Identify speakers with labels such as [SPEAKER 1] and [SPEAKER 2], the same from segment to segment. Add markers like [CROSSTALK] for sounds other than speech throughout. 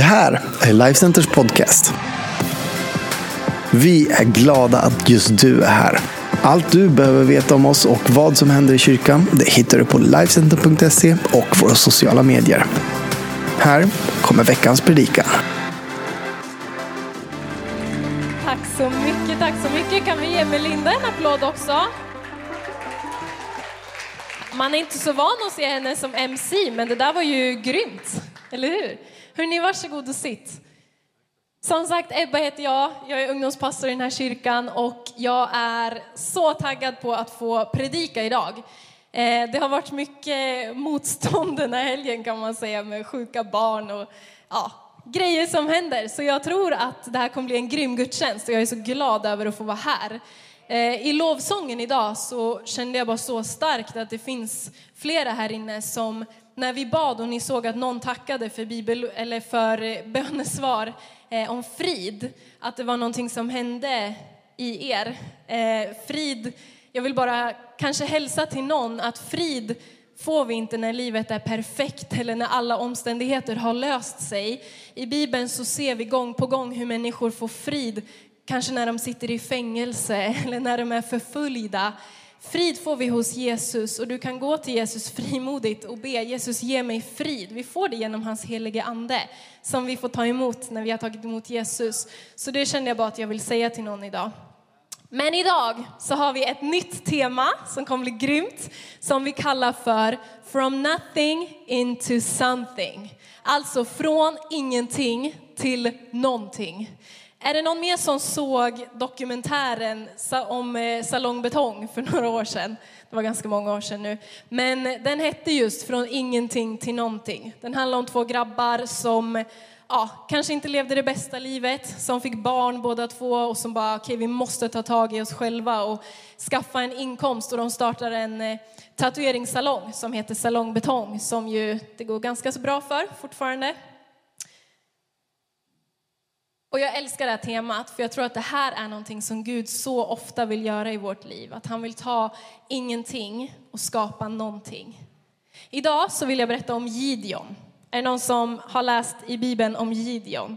[SPEAKER 1] Det här är Lifecenters podcast. Vi är glada att just du är här. Allt du behöver veta om oss och vad som händer i kyrkan det hittar du på Lifecenter.se och våra sociala medier. Här kommer veckans predikan.
[SPEAKER 2] Tack så mycket, tack så mycket. Kan vi ge Melinda en applåd också? Man är inte så van att se henne som MC, men det där var ju grymt, eller hur? Hörni, varsågod och sitt. Som sagt, Ebba heter jag. Jag är ungdomspastor i den här kyrkan och jag är så taggad på att få predika idag. Eh, det har varit mycket motstånd den här helgen kan man säga med sjuka barn och ja, grejer som händer. Så jag tror att det här kommer bli en grym gudstjänst och jag är så glad över att få vara här. Eh, I lovsången idag så kände jag bara så starkt att det finns flera här inne som när vi bad och ni såg att någon tackade för, bibel, eller för eh, bönesvar eh, om frid, att det var någonting som hände i er. Eh, frid, jag vill bara kanske hälsa till någon att frid får vi inte när livet är perfekt eller när alla omständigheter har löst sig. I Bibeln så ser vi gång på gång hur människor får frid, kanske när de sitter i fängelse [LAUGHS] eller när de är förföljda. Frid får vi hos Jesus och du kan gå till Jesus frimodigt och be Jesus ge mig frid. Vi får det genom hans helige ande som vi får ta emot när vi har tagit emot Jesus. Så det kände jag bara att jag vill säga till någon idag. Men idag så har vi ett nytt tema som kommer bli grymt som vi kallar för From nothing into something. Alltså från ingenting till någonting. Är det någon mer som såg dokumentären om eh, Salong salongbetong för [LAUGHS] några år sedan? Det var ganska många år sedan nu. Men den hette just Från ingenting till någonting. Den handlar om två grabbar som ja, kanske inte levde det bästa livet, som fick barn båda två och som bara, okej okay, vi måste ta tag i oss själva och skaffa en inkomst och de startar en eh, tatueringssalong som heter Salongbetong som ju det går ganska så bra för fortfarande. Och jag älskar det här temat, för jag tror att det här är någonting som Gud så ofta vill göra i vårt liv. Att han vill ta ingenting och skapa någonting. Idag så vill jag berätta om Gideon. Är det någon som har läst i Bibeln om Gideon?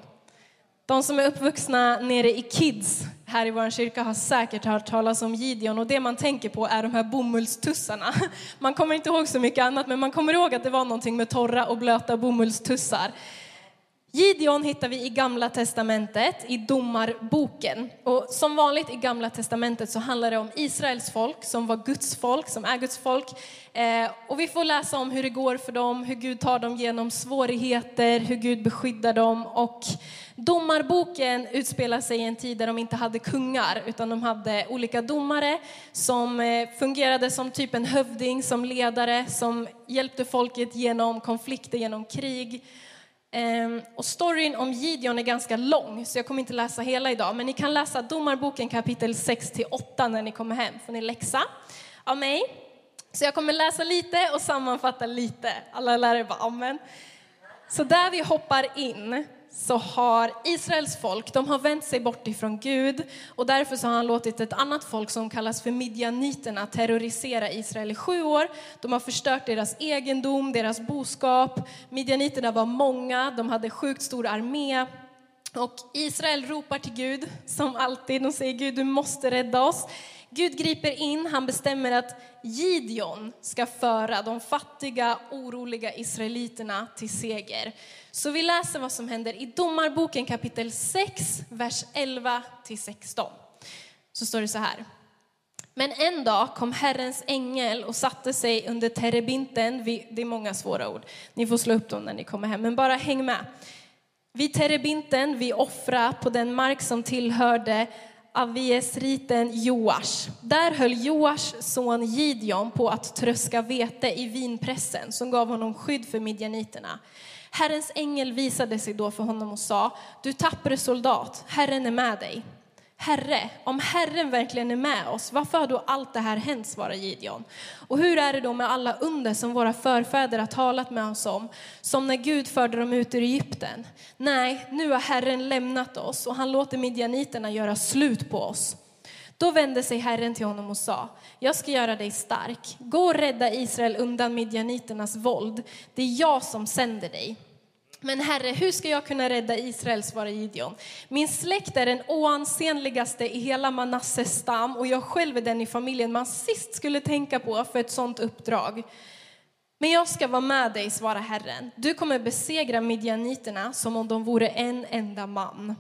[SPEAKER 2] De som är uppvuxna nere i Kids här i vår kyrka har säkert hört talas om Gideon och det man tänker på är de här bomullstussarna. Man kommer inte ihåg så mycket annat men man kommer ihåg att det var någonting med torra och blöta bomullstussar. Gideon hittar vi i Gamla Testamentet, i Domarboken. Och som vanligt i Gamla Testamentet så handlar det om Israels folk, som var Guds folk, som är Guds folk. Eh, och vi får läsa om hur det går för dem, hur Gud tar dem genom svårigheter, hur Gud beskyddar dem. Och Domarboken utspelar sig i en tid där de inte hade kungar, utan de hade olika domare som eh, fungerade som typ en hövding, som ledare, som hjälpte folket genom konflikter, genom krig. Ehm, och storyn om Gideon är ganska lång, så jag kommer inte läsa hela idag. Men ni kan läsa Domarboken kapitel 6-8 när ni kommer hem, får ni läxa av mig. Så jag kommer läsa lite och sammanfatta lite. Alla lärare bara amen. Så där vi hoppar in så har Israels folk, de har vänt sig bort ifrån Gud och därför så har han låtit ett annat folk som kallas för midjaniterna terrorisera Israel i sju år. De har förstört deras egendom, deras boskap. Midjaniterna var många, de hade sjukt stor armé. Och Israel ropar till Gud, som alltid. De säger Gud, du måste rädda oss. Gud griper in, han bestämmer att Gideon ska föra de fattiga, oroliga israeliterna till seger. Så vi läser vad som händer i Domarboken kapitel 6, vers 11 till 16. Så står det så här. Men en dag kom Herrens ängel och satte sig under terebinten, det är många svåra ord, ni får slå upp dem när ni kommer hem, men bara häng med. Vid terebinten, vid offra på den mark som tillhörde Aviesriten Joash. Där höll Joash son Gideon på att tröska vete i vinpressen som gav honom skydd för midjaniterna. Herrens ängel visade sig då för honom och sa, du tappre soldat, Herren är med dig. Herre, om Herren verkligen är med oss, varför har då allt det här hänt, svarar Gideon. Och hur är det då med alla under som våra förfäder har talat med oss om, som när Gud förde dem ut ur Egypten? Nej, nu har Herren lämnat oss och han låter midjaniterna göra slut på oss. Då vände sig Herren till honom och sa, jag ska göra dig stark. Gå och rädda Israel undan midjaniternas våld. Det är jag som sänder dig. Men Herre, hur ska jag kunna rädda Israel, svarar Gideon. Min släkt är den oansenligaste i hela Manasses stam och jag själv är den i familjen man sist skulle tänka på för ett sådant uppdrag. Men jag ska vara med dig, svarar Herren. Du kommer besegra midjaniterna som om de vore en enda man.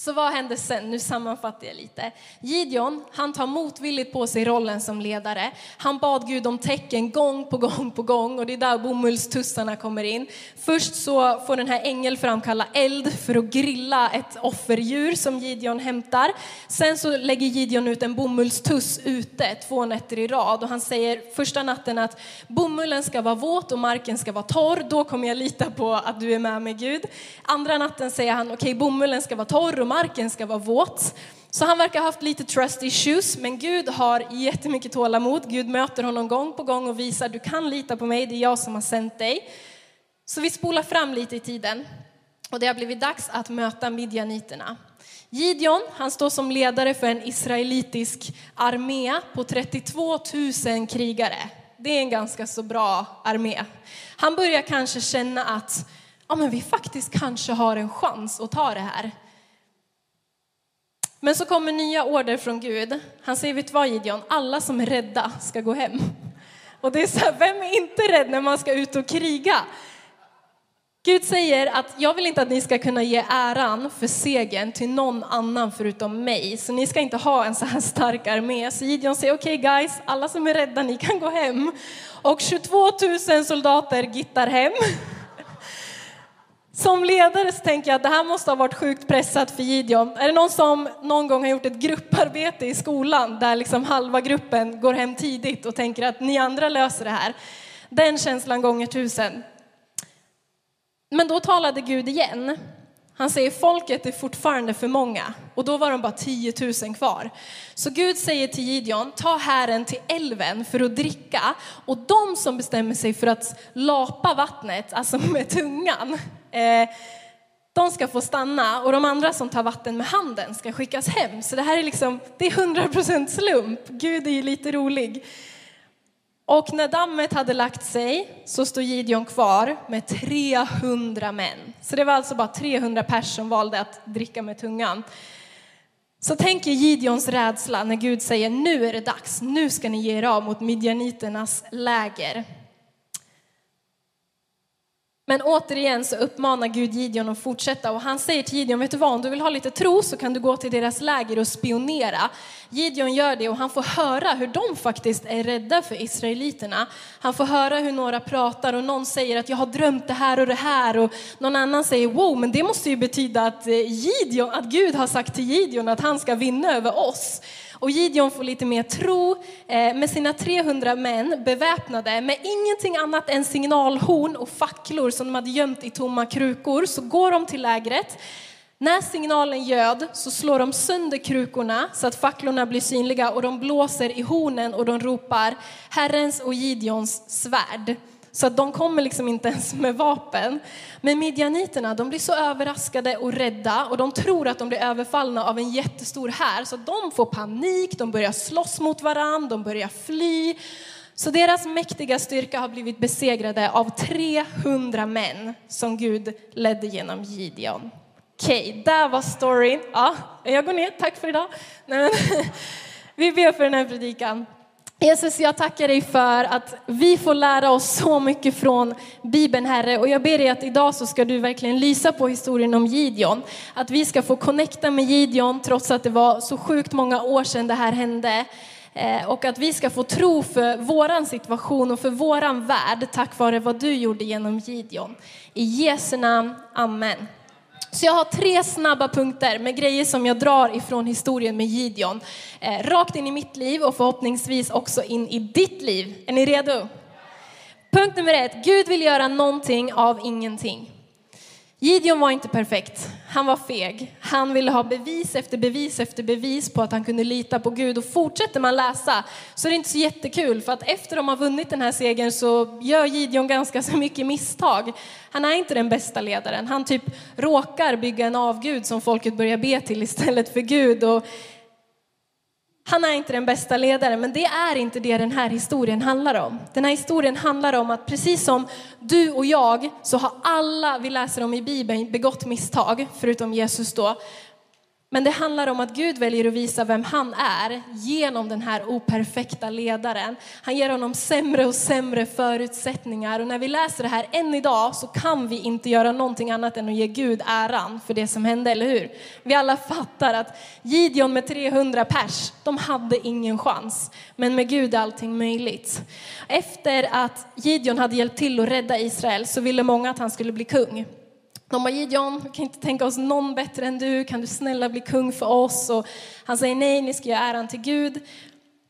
[SPEAKER 2] Så vad hände sen? Nu sammanfattar jag lite. Gideon, han tar motvilligt på sig rollen som ledare. Han bad Gud om tecken gång på gång på gång och det är där bomullstussarna kommer in. Först så får den här ängel framkalla eld för att grilla ett offerdjur som Gideon hämtar. Sen så lägger Gideon ut en bomullstuss ute två nätter i rad och han säger första natten att bomullen ska vara våt och marken ska vara torr. Då kommer jag lita på att du är med mig Gud. Andra natten säger han okej okay, bomullen ska vara torr marken ska vara våt. Så han verkar ha haft lite trust issues, men Gud har jättemycket tålamod. Gud möter honom gång på gång och visar du kan lita på mig, det är jag som har sänt dig. Så vi spolar fram lite i tiden och det har blivit dags att möta midjaniterna. Gideon, han står som ledare för en israelitisk armé på 32 000 krigare. Det är en ganska så bra armé. Han börjar kanske känna att ja, men vi faktiskt kanske har en chans att ta det här. Men så kommer nya order från Gud. Han säger, vet du vad Gideon, alla som är rädda ska gå hem. Och det är så här, vem är inte rädd när man ska ut och kriga? Gud säger att jag vill inte att ni ska kunna ge äran för segern till någon annan förutom mig. Så ni ska inte ha en så här stark armé. Så Gideon säger okej okay guys, alla som är rädda ni kan gå hem. Och 22 000 soldater gittar hem. Som ledare så tänker jag att det här måste ha varit sjukt pressat för Gideon. Är det någon som någon gång har gjort ett grupparbete i skolan där liksom halva gruppen går hem tidigt och tänker att ni andra löser det här? Den känslan gånger tusen. Men då talade Gud igen. Han säger folket är fortfarande för många och då var de bara 10 000 kvar. Så Gud säger till Gideon, ta hären till älven för att dricka och de som bestämmer sig för att lapa vattnet, alltså med tungan, Eh, de ska få stanna och de andra som tar vatten med handen ska skickas hem. Så det här är liksom, det är 100% slump. Gud är ju lite rolig. Och när dammet hade lagt sig så stod Gideon kvar med 300 män. Så det var alltså bara 300 personer som valde att dricka med tungan. Så tänker Gideons rädsla när Gud säger nu är det dags, nu ska ni ge er av mot midjaniternas läger. Men återigen så uppmanar Gud Gideon att fortsätta och han säger till Gideon, vet du vad, om du vill ha lite tro så kan du gå till deras läger och spionera. Gideon gör det och han får höra hur de faktiskt är rädda för israeliterna. Han får höra hur några pratar och någon säger att jag har drömt det här och det här och någon annan säger wow, men det måste ju betyda att, eh, Gideon, att Gud har sagt till Gideon att han ska vinna över oss. Och Gideon får lite mer tro eh, med sina 300 män beväpnade med ingenting annat än signalhorn och facklor som de hade gömt i tomma krukor. Så går de till lägret. När signalen göd så slår de sönder krukorna så att facklorna blir synliga och de blåser i hornen och de ropar Herrens och Gideons svärd. Så att de kommer liksom inte ens med vapen. Men midjaniterna, de blir så överraskade och rädda och de tror att de blir överfallna av en jättestor här. Så de får panik, de börjar slåss mot varandra, de börjar fly. Så deras mäktiga styrka har blivit besegrade av 300 män som Gud ledde genom Gideon. Okej, okay, där var storyn. Ja, jag går ner, tack för idag. Nej, men, [LAUGHS] vi ber för den här predikan. Jesus, jag tackar dig för att vi får lära oss så mycket från Bibeln, Herre. Och jag ber dig att idag så ska du verkligen lysa på historien om Gideon. Att vi ska få connecta med Gideon trots att det var så sjukt många år sedan det här hände. Eh, och att vi ska få tro för våran situation och för våran värld tack vare vad du gjorde genom Gideon. I Jesu namn, Amen. Så jag har tre snabba punkter med grejer som jag drar ifrån historien med Gideon. Eh, rakt in i mitt liv och förhoppningsvis också in i ditt liv. Är ni redo? Punkt nummer ett, Gud vill göra någonting av ingenting. Gideon var inte perfekt. Han var feg. Han ville ha bevis efter bevis efter bevis på att han kunde lita på Gud. Och fortsätter man läsa så är det inte så jättekul för att efter de har vunnit den här segern så gör Gideon ganska så mycket misstag. Han är inte den bästa ledaren. Han typ råkar bygga en avgud som folket börjar be till istället för Gud. Och han är inte den bästa ledaren, men det är inte det den här historien handlar om. Den här historien handlar om att precis som du och jag så har alla vi läser om i Bibeln begått misstag, förutom Jesus då. Men det handlar om att Gud väljer att visa vem han är genom den här operfekta ledaren. Han ger honom sämre och sämre förutsättningar och när vi läser det här än idag så kan vi inte göra någonting annat än att ge Gud äran för det som hände, eller hur? Vi alla fattar att Gideon med 300 pers, de hade ingen chans. Men med Gud är allting möjligt. Efter att Gideon hade hjälpt till att rädda Israel så ville många att han skulle bli kung. De bara, Gideon, vi kan inte tänka oss någon bättre än du, kan du snälla bli kung för oss? Och han säger nej, ni ska ge äran till Gud.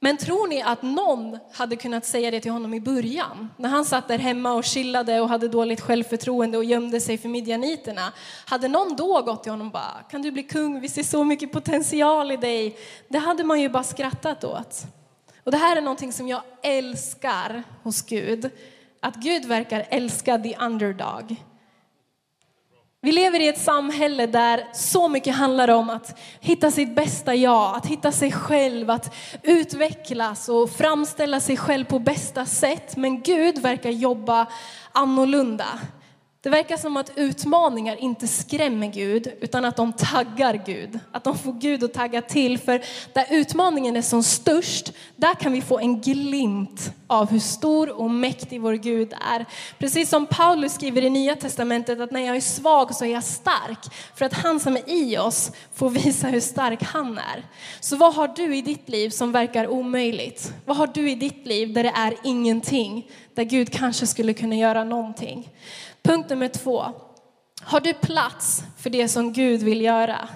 [SPEAKER 2] Men tror ni att någon hade kunnat säga det till honom i början? När han satt där hemma och chillade och hade dåligt självförtroende och gömde sig för midjaniterna. Hade någon då gått till honom och bara, kan du bli kung? Vi ser så mycket potential i dig. Det hade man ju bara skrattat åt. Och det här är någonting som jag älskar hos Gud. Att Gud verkar älska the underdog. Vi lever i ett samhälle där så mycket handlar om att hitta sitt bästa jag, att hitta sig själv, att utvecklas och framställa sig själv på bästa sätt. Men Gud verkar jobba annorlunda. Det verkar som att utmaningar inte skrämmer Gud, utan att de taggar Gud. Att de får Gud att tagga till. För där utmaningen är som störst, där kan vi få en glimt av hur stor och mäktig vår Gud är. Precis som Paulus skriver i Nya Testamentet att när jag är svag så är jag stark. För att han som är i oss får visa hur stark han är. Så vad har du i ditt liv som verkar omöjligt? Vad har du i ditt liv där det är ingenting? Där Gud kanske skulle kunna göra någonting. Punkt nummer två. Har du plats för det som Gud vill göra?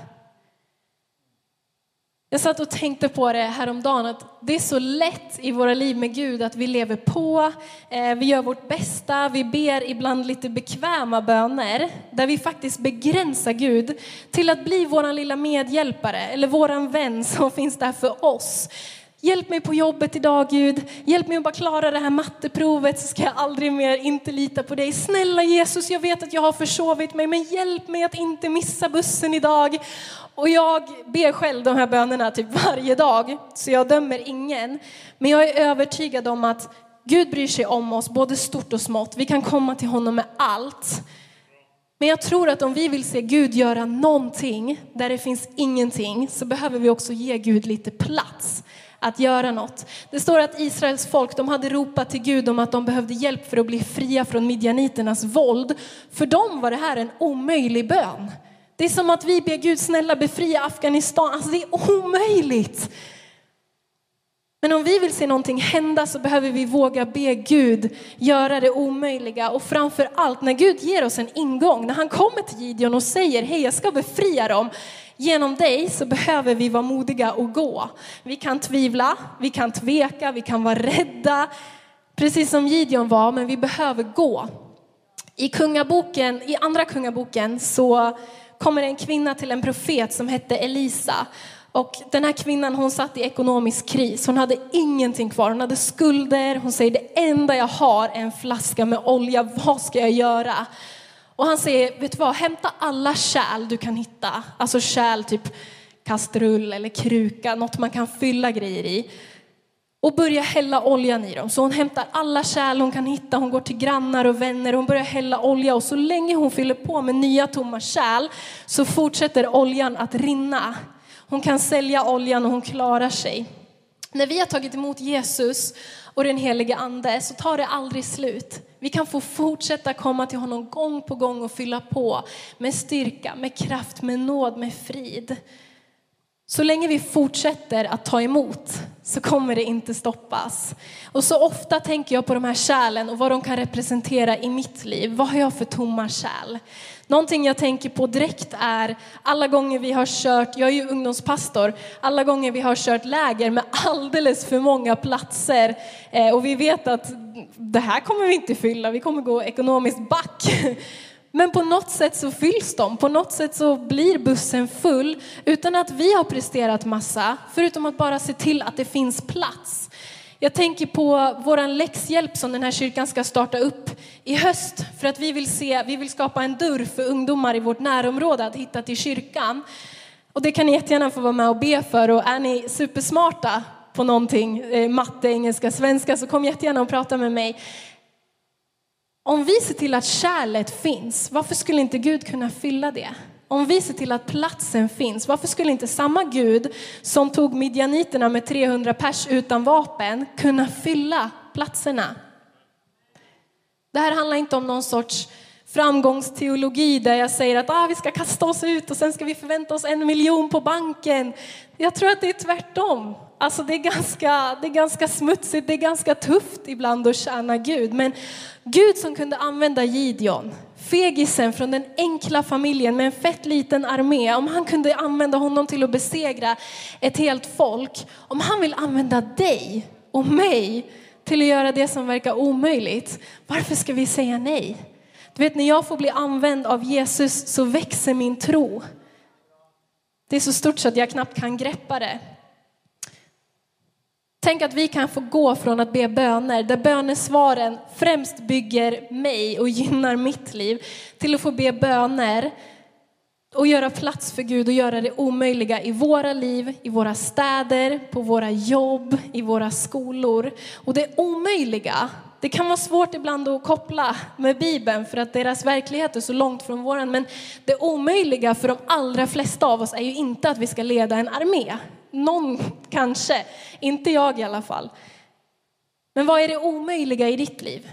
[SPEAKER 2] Jag satt och tänkte på det häromdagen att det är så lätt i våra liv med Gud att vi lever på, eh, vi gör vårt bästa, vi ber ibland lite bekväma böner där vi faktiskt begränsar Gud till att bli vår lilla medhjälpare eller våran vän som [LAUGHS] finns där för oss. Hjälp mig på jobbet idag Gud. Hjälp mig att bara klara det här matteprovet så ska jag aldrig mer inte lita på dig. Snälla Jesus, jag vet att jag har försovit mig men hjälp mig att inte missa bussen idag. Och jag ber själv de här bönerna typ varje dag så jag dömer ingen. Men jag är övertygad om att Gud bryr sig om oss både stort och smått. Vi kan komma till honom med allt. Men jag tror att om vi vill se Gud göra någonting där det finns ingenting så behöver vi också ge Gud lite plats att göra något. Det står att Israels folk de hade ropat till Gud om att de behövde hjälp för att bli fria från midjaniternas våld. För dem var det här en omöjlig bön. Det är som att vi ber Gud snälla befria Afghanistan. Alltså det är omöjligt. Men om vi vill se någonting hända så behöver vi våga be Gud göra det omöjliga. Och framför allt när Gud ger oss en ingång, när han kommer till Gideon och säger hej jag ska befria dem. Genom dig så behöver vi vara modiga och gå. Vi kan tvivla, vi kan tveka, vi kan vara rädda. Precis som Gideon var, men vi behöver gå. I, kungaboken, I andra kungaboken så kommer en kvinna till en profet som hette Elisa. Och den här kvinnan hon satt i ekonomisk kris. Hon hade ingenting kvar. Hon hade skulder. Hon säger det enda jag har är en flaska med olja. Vad ska jag göra? Och han säger, vet du vad, hämta alla kärl du kan hitta. Alltså kärl, typ kastrull eller kruka, något man kan fylla grejer i. Och börja hälla oljan i dem. Så hon hämtar alla kärl hon kan hitta, hon går till grannar och vänner, hon börjar hälla olja och så länge hon fyller på med nya tomma kärl så fortsätter oljan att rinna. Hon kan sälja oljan och hon klarar sig. När vi har tagit emot Jesus och den helige ande så tar det aldrig slut. Vi kan få fortsätta komma till honom gång på gång och fylla på med styrka, med kraft, med nåd, med frid. Så länge vi fortsätter att ta emot så kommer det inte stoppas. Och så ofta tänker jag på de här kärlen och vad de kan representera i mitt liv. Vad har jag för tomma kärl? Någonting jag tänker på direkt är alla gånger vi har kört, jag är ju ungdomspastor, alla gånger vi har kört läger med [LAUGHS] alldeles för många platser eh, och vi vet att det här kommer vi inte fylla, vi kommer gå ekonomiskt back. [LAUGHS] Men på något sätt så fylls de, på något sätt så blir bussen full utan att vi har presterat massa, förutom att bara se till att det finns plats. Jag tänker på vår läxhjälp som den här kyrkan ska starta upp i höst för att vi vill, se, vi vill skapa en dörr för ungdomar i vårt närområde att hitta till kyrkan. Och det kan ni jättegärna få vara med och be för och är ni supersmarta på någonting, eh, matte, engelska, svenska, så kom jättegärna och prata med mig. Om vi ser till att kärlet finns, varför skulle inte Gud kunna fylla det? Om vi ser till att platsen finns, varför skulle inte samma Gud som tog midjaniterna med 300 pers utan vapen kunna fylla platserna? Det här handlar inte om någon sorts framgångsteologi där jag säger att ah, vi ska kasta oss ut och sen ska vi förvänta oss en miljon på banken. Jag tror att det är tvärtom. Alltså det är, ganska, det är ganska smutsigt, det är ganska tufft ibland att tjäna Gud. Men Gud som kunde använda Gideon, fegisen från den enkla familjen med en fett liten armé, om han kunde använda honom till att besegra ett helt folk, om han vill använda dig och mig till att göra det som verkar omöjligt, varför ska vi säga nej? Du vet, när jag får bli använd av Jesus så växer min tro. Det är så stort så att jag knappt kan greppa det. Tänk att vi kan få gå från att be böner, där bönesvaren främst bygger mig och gynnar mitt liv, till att få be böner och göra plats för Gud och göra det omöjliga i våra liv, i våra städer, på våra jobb, i våra skolor. Och det omöjliga, det kan vara svårt ibland att koppla med Bibeln för att deras verklighet är så långt från våran. Men det omöjliga för de allra flesta av oss är ju inte att vi ska leda en armé. Någon kanske, inte jag i alla fall. Men vad är det omöjliga i ditt liv?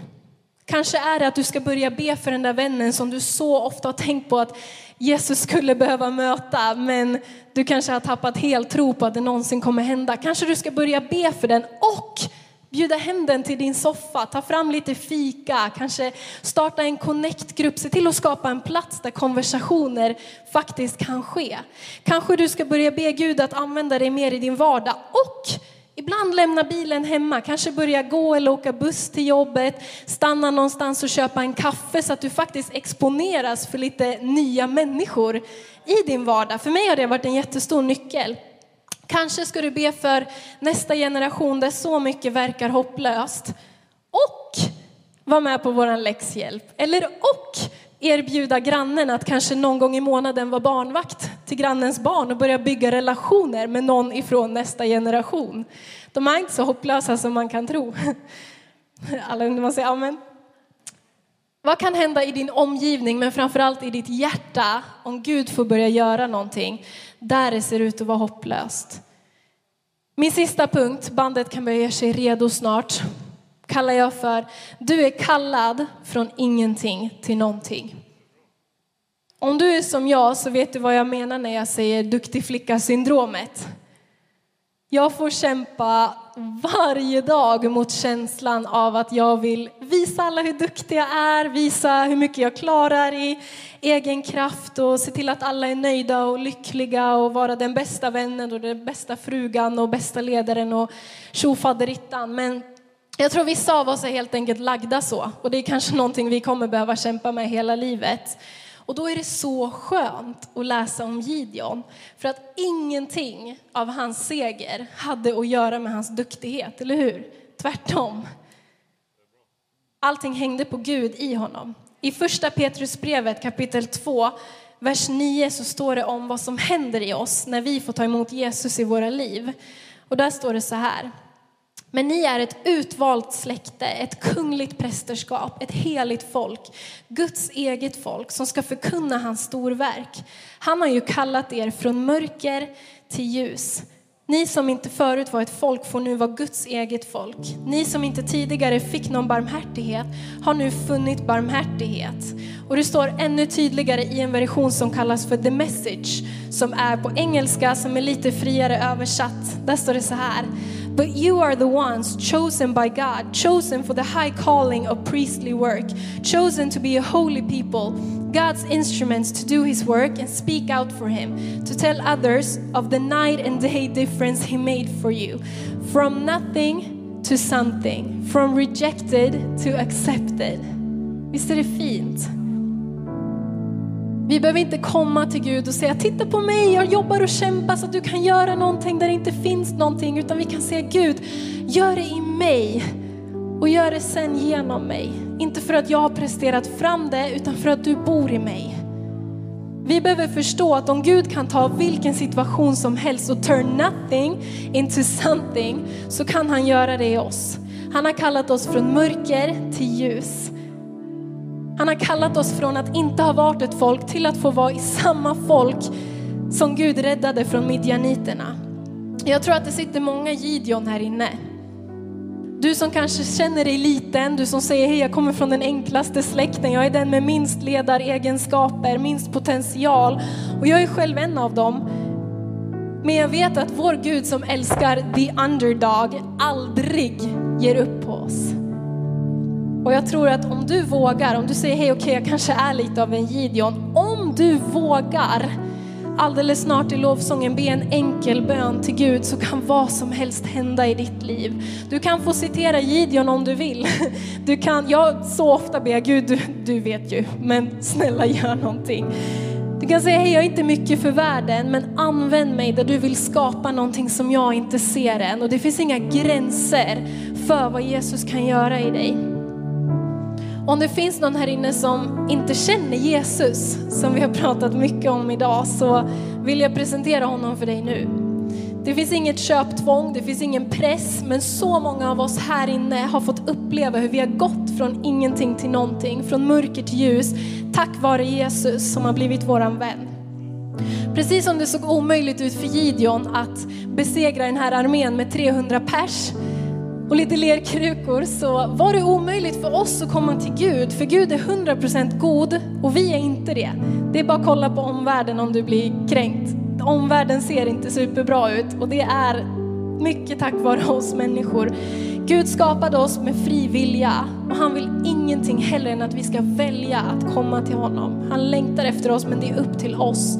[SPEAKER 2] Kanske är det att du ska börja be för den där vännen som du så ofta har tänkt på att Jesus skulle behöva möta, men du kanske har tappat helt tro på att det någonsin kommer hända. Kanske du ska börja be för den och bjuda hem den till din soffa, ta fram lite fika, kanske starta en connect-grupp, se till att skapa en plats där konversationer faktiskt kan ske. Kanske du ska börja be Gud att använda dig mer i din vardag och Ibland lämna bilen hemma, kanske börja gå eller åka buss till jobbet, stanna någonstans och köpa en kaffe så att du faktiskt exponeras för lite nya människor i din vardag. För mig har det varit en jättestor nyckel. Kanske ska du be för nästa generation där så mycket verkar hopplöst. Och vara med på vår läxhjälp. Eller och erbjuda grannen att kanske någon gång i månaden vara barnvakt till grannens barn och börja bygga relationer med någon ifrån nästa generation. De är inte så hopplösa som man kan tro. [LAUGHS] Alla ungdomar säger amen. Vad kan hända i din omgivning, men framförallt i ditt hjärta, om Gud får börja göra någonting där det ser ut att vara hopplöst? Min sista punkt, bandet kan börja göra sig redo snart, kallar jag för du är kallad från ingenting till någonting. Om du är som jag så vet du vad jag menar när jag säger duktig flicka-syndromet. Jag får kämpa varje dag mot känslan av att jag vill visa alla hur duktig jag är, visa hur mycket jag klarar i egen kraft och se till att alla är nöjda och lyckliga och vara den bästa vännen och den bästa frugan och bästa ledaren och tjofaderittan. Men jag tror vissa av oss är helt enkelt lagda så och det är kanske någonting vi kommer behöva kämpa med hela livet. Och då är det så skönt att läsa om Gideon. För att ingenting av hans seger hade att göra med hans duktighet, eller hur? Tvärtom. Allting hängde på Gud i honom. I första Petrusbrevet kapitel 2, vers 9 så står det om vad som händer i oss när vi får ta emot Jesus i våra liv. Och där står det så här. Men ni är ett utvalt släkte, ett kungligt prästerskap, ett heligt folk, Guds eget folk som ska förkunna hans storverk. Han har ju kallat er från mörker till ljus. Ni som inte förut var ett folk får nu vara Guds eget folk. Ni som inte tidigare fick någon barmhärtighet har nu funnit barmhärtighet. Och det står ännu tydligare i en version som kallas för the message, som är på engelska, som är lite friare översatt. Där står det så här. But you are the ones chosen by God, chosen for the high calling of priestly work, chosen to be a holy people, God's instruments to do his work and speak out for him, to tell others of the night and day difference he made for you. From nothing to something, from rejected to accepted. Visst är? Vi behöver inte komma till Gud och säga, titta på mig, jag jobbar och kämpar så att du kan göra någonting där det inte finns någonting. Utan vi kan säga, Gud, gör det i mig och gör det sen genom mig. Inte för att jag har presterat fram det, utan för att du bor i mig. Vi behöver förstå att om Gud kan ta vilken situation som helst och turn nothing into something så kan han göra det i oss. Han har kallat oss från mörker till ljus. Han har kallat oss från att inte ha varit ett folk till att få vara i samma folk som Gud räddade från midjaniterna. Jag tror att det sitter många Gideon här inne. Du som kanske känner dig liten, du som säger hej jag kommer från den enklaste släkten, jag är den med minst ledaregenskaper, minst potential och jag är själv en av dem. Men jag vet att vår Gud som älskar the underdog aldrig ger upp på oss. Och jag tror att om du vågar, om du säger hej okej okay, jag kanske är lite av en Gideon, om du vågar alldeles snart i lovsången be en enkel bön till Gud så kan vad som helst hända i ditt liv. Du kan få citera Gideon om du vill. [LAUGHS] Du kan, jag så ofta ber Gud, du, du vet ju, men snälla gör någonting. Du kan säga, hej jag är inte mycket för världen, men använd mig där du vill skapa någonting som jag inte ser än. Och det finns inga gränser för vad Jesus kan göra i dig. Om det finns någon här inne som inte känner Jesus, som vi har pratat mycket om idag, så vill jag presentera honom för dig nu. Det finns inget köptvång, det finns ingen press, men så många av oss här inne har fått uppleva hur vi har gått från ingenting till någonting, från mörker till ljus, tack vare Jesus som har blivit våran vän. Precis som det såg omöjligt ut för Gideon att besegra den här armén med 300 pers, och lite lerkrukor så var det omöjligt för oss att komma till Gud. För Gud är 100% god och vi är inte det. Det är bara att kolla på omvärlden om du blir kränkt. Omvärlden ser inte superbra ut och det är mycket tack vare oss människor. Gud skapade oss med fri vilja och han vill ingenting hellre än att vi ska välja att komma till honom. Han längtar efter oss men det är upp till oss.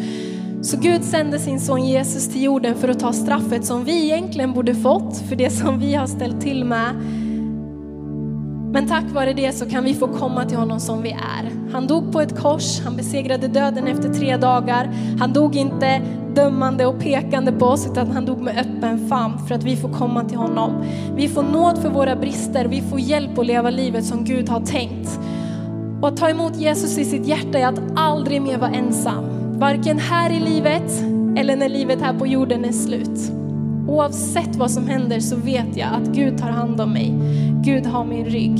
[SPEAKER 2] Så Gud sände sin son Jesus till jorden för att ta straffet som vi egentligen borde fått för det som vi har ställt till med. Men tack vare det så kan vi få komma till honom som vi är. Han dog på ett kors, han besegrade döden efter tre dagar. Han dog inte dömande och pekande på oss utan han dog med öppen famn för att vi får komma till honom. Vi får nåd för våra brister, vi får hjälp att leva livet som Gud har tänkt. Och att ta emot Jesus i sitt hjärta är att aldrig mer vara ensam. Varken här i livet eller när livet här på jorden är slut. Oavsett vad som händer så vet jag att Gud tar hand om mig. Gud har min rygg.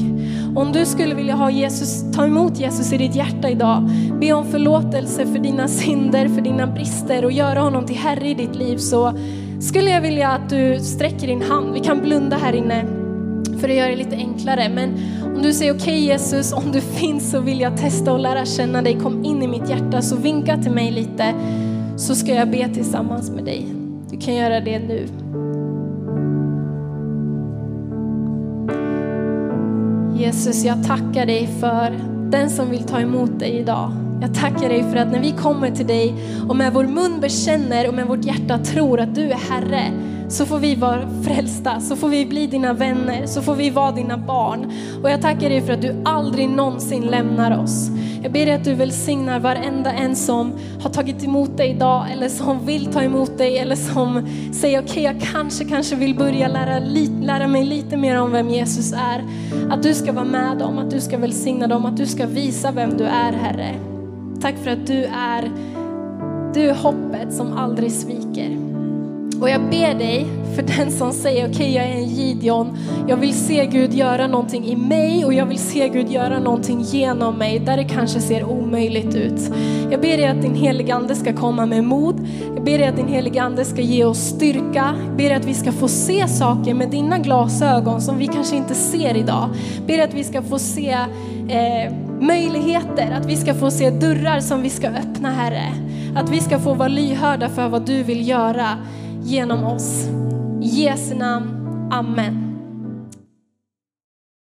[SPEAKER 2] Om du skulle vilja ha Jesus, ta emot Jesus i ditt hjärta idag, be om förlåtelse för dina synder, för dina brister och göra honom till Herre i ditt liv så skulle jag vilja att du sträcker din hand. Vi kan blunda här inne för att göra det lite enklare. Men om du säger okej okay, Jesus, om du [LAUGHS] finns så vill jag testa och lära känna dig. Kom in i mitt hjärta så vinka till mig lite så ska jag be tillsammans med dig. Du kan göra det nu. Jesus, jag tackar dig för den som vill ta emot dig idag. Jag tackar dig för att när vi kommer till dig och med vår mun bekänner och med vårt hjärta tror att du är Herre, så får vi vara frälsta, så får vi bli dina vänner, så får vi vara dina barn. Och jag tackar dig för att du aldrig någonsin lämnar oss. Jag ber dig att du välsignar varenda en som har tagit emot dig idag eller som vill ta emot dig eller som säger okej okay, jag kanske, kanske vill börja lära, lära mig lite mer om vem Jesus är. Att du ska vara med dem, att du ska välsigna dem, att du ska visa vem du är Herre. Tack för att du är, du är hoppet som aldrig sviker. Och jag ber dig för den som säger okej okay, jag är en Gideon, jag vill se Gud göra någonting i mig och jag vill se Gud göra någonting genom mig där det kanske ser omöjligt ut. Jag ber dig att din helige Ande ska komma med mod. Jag ber dig att din helige Ande ska ge oss styrka. Jag ber dig att vi ska få se saker med dina glasögon som vi kanske inte ser idag. Jag ber dig att vi ska få se eh, möjligheter, att vi ska få se dörrar som vi ska öppna Herre. Att vi ska få vara lyhörda för vad du vill göra genom oss. I Jesu namn, Amen.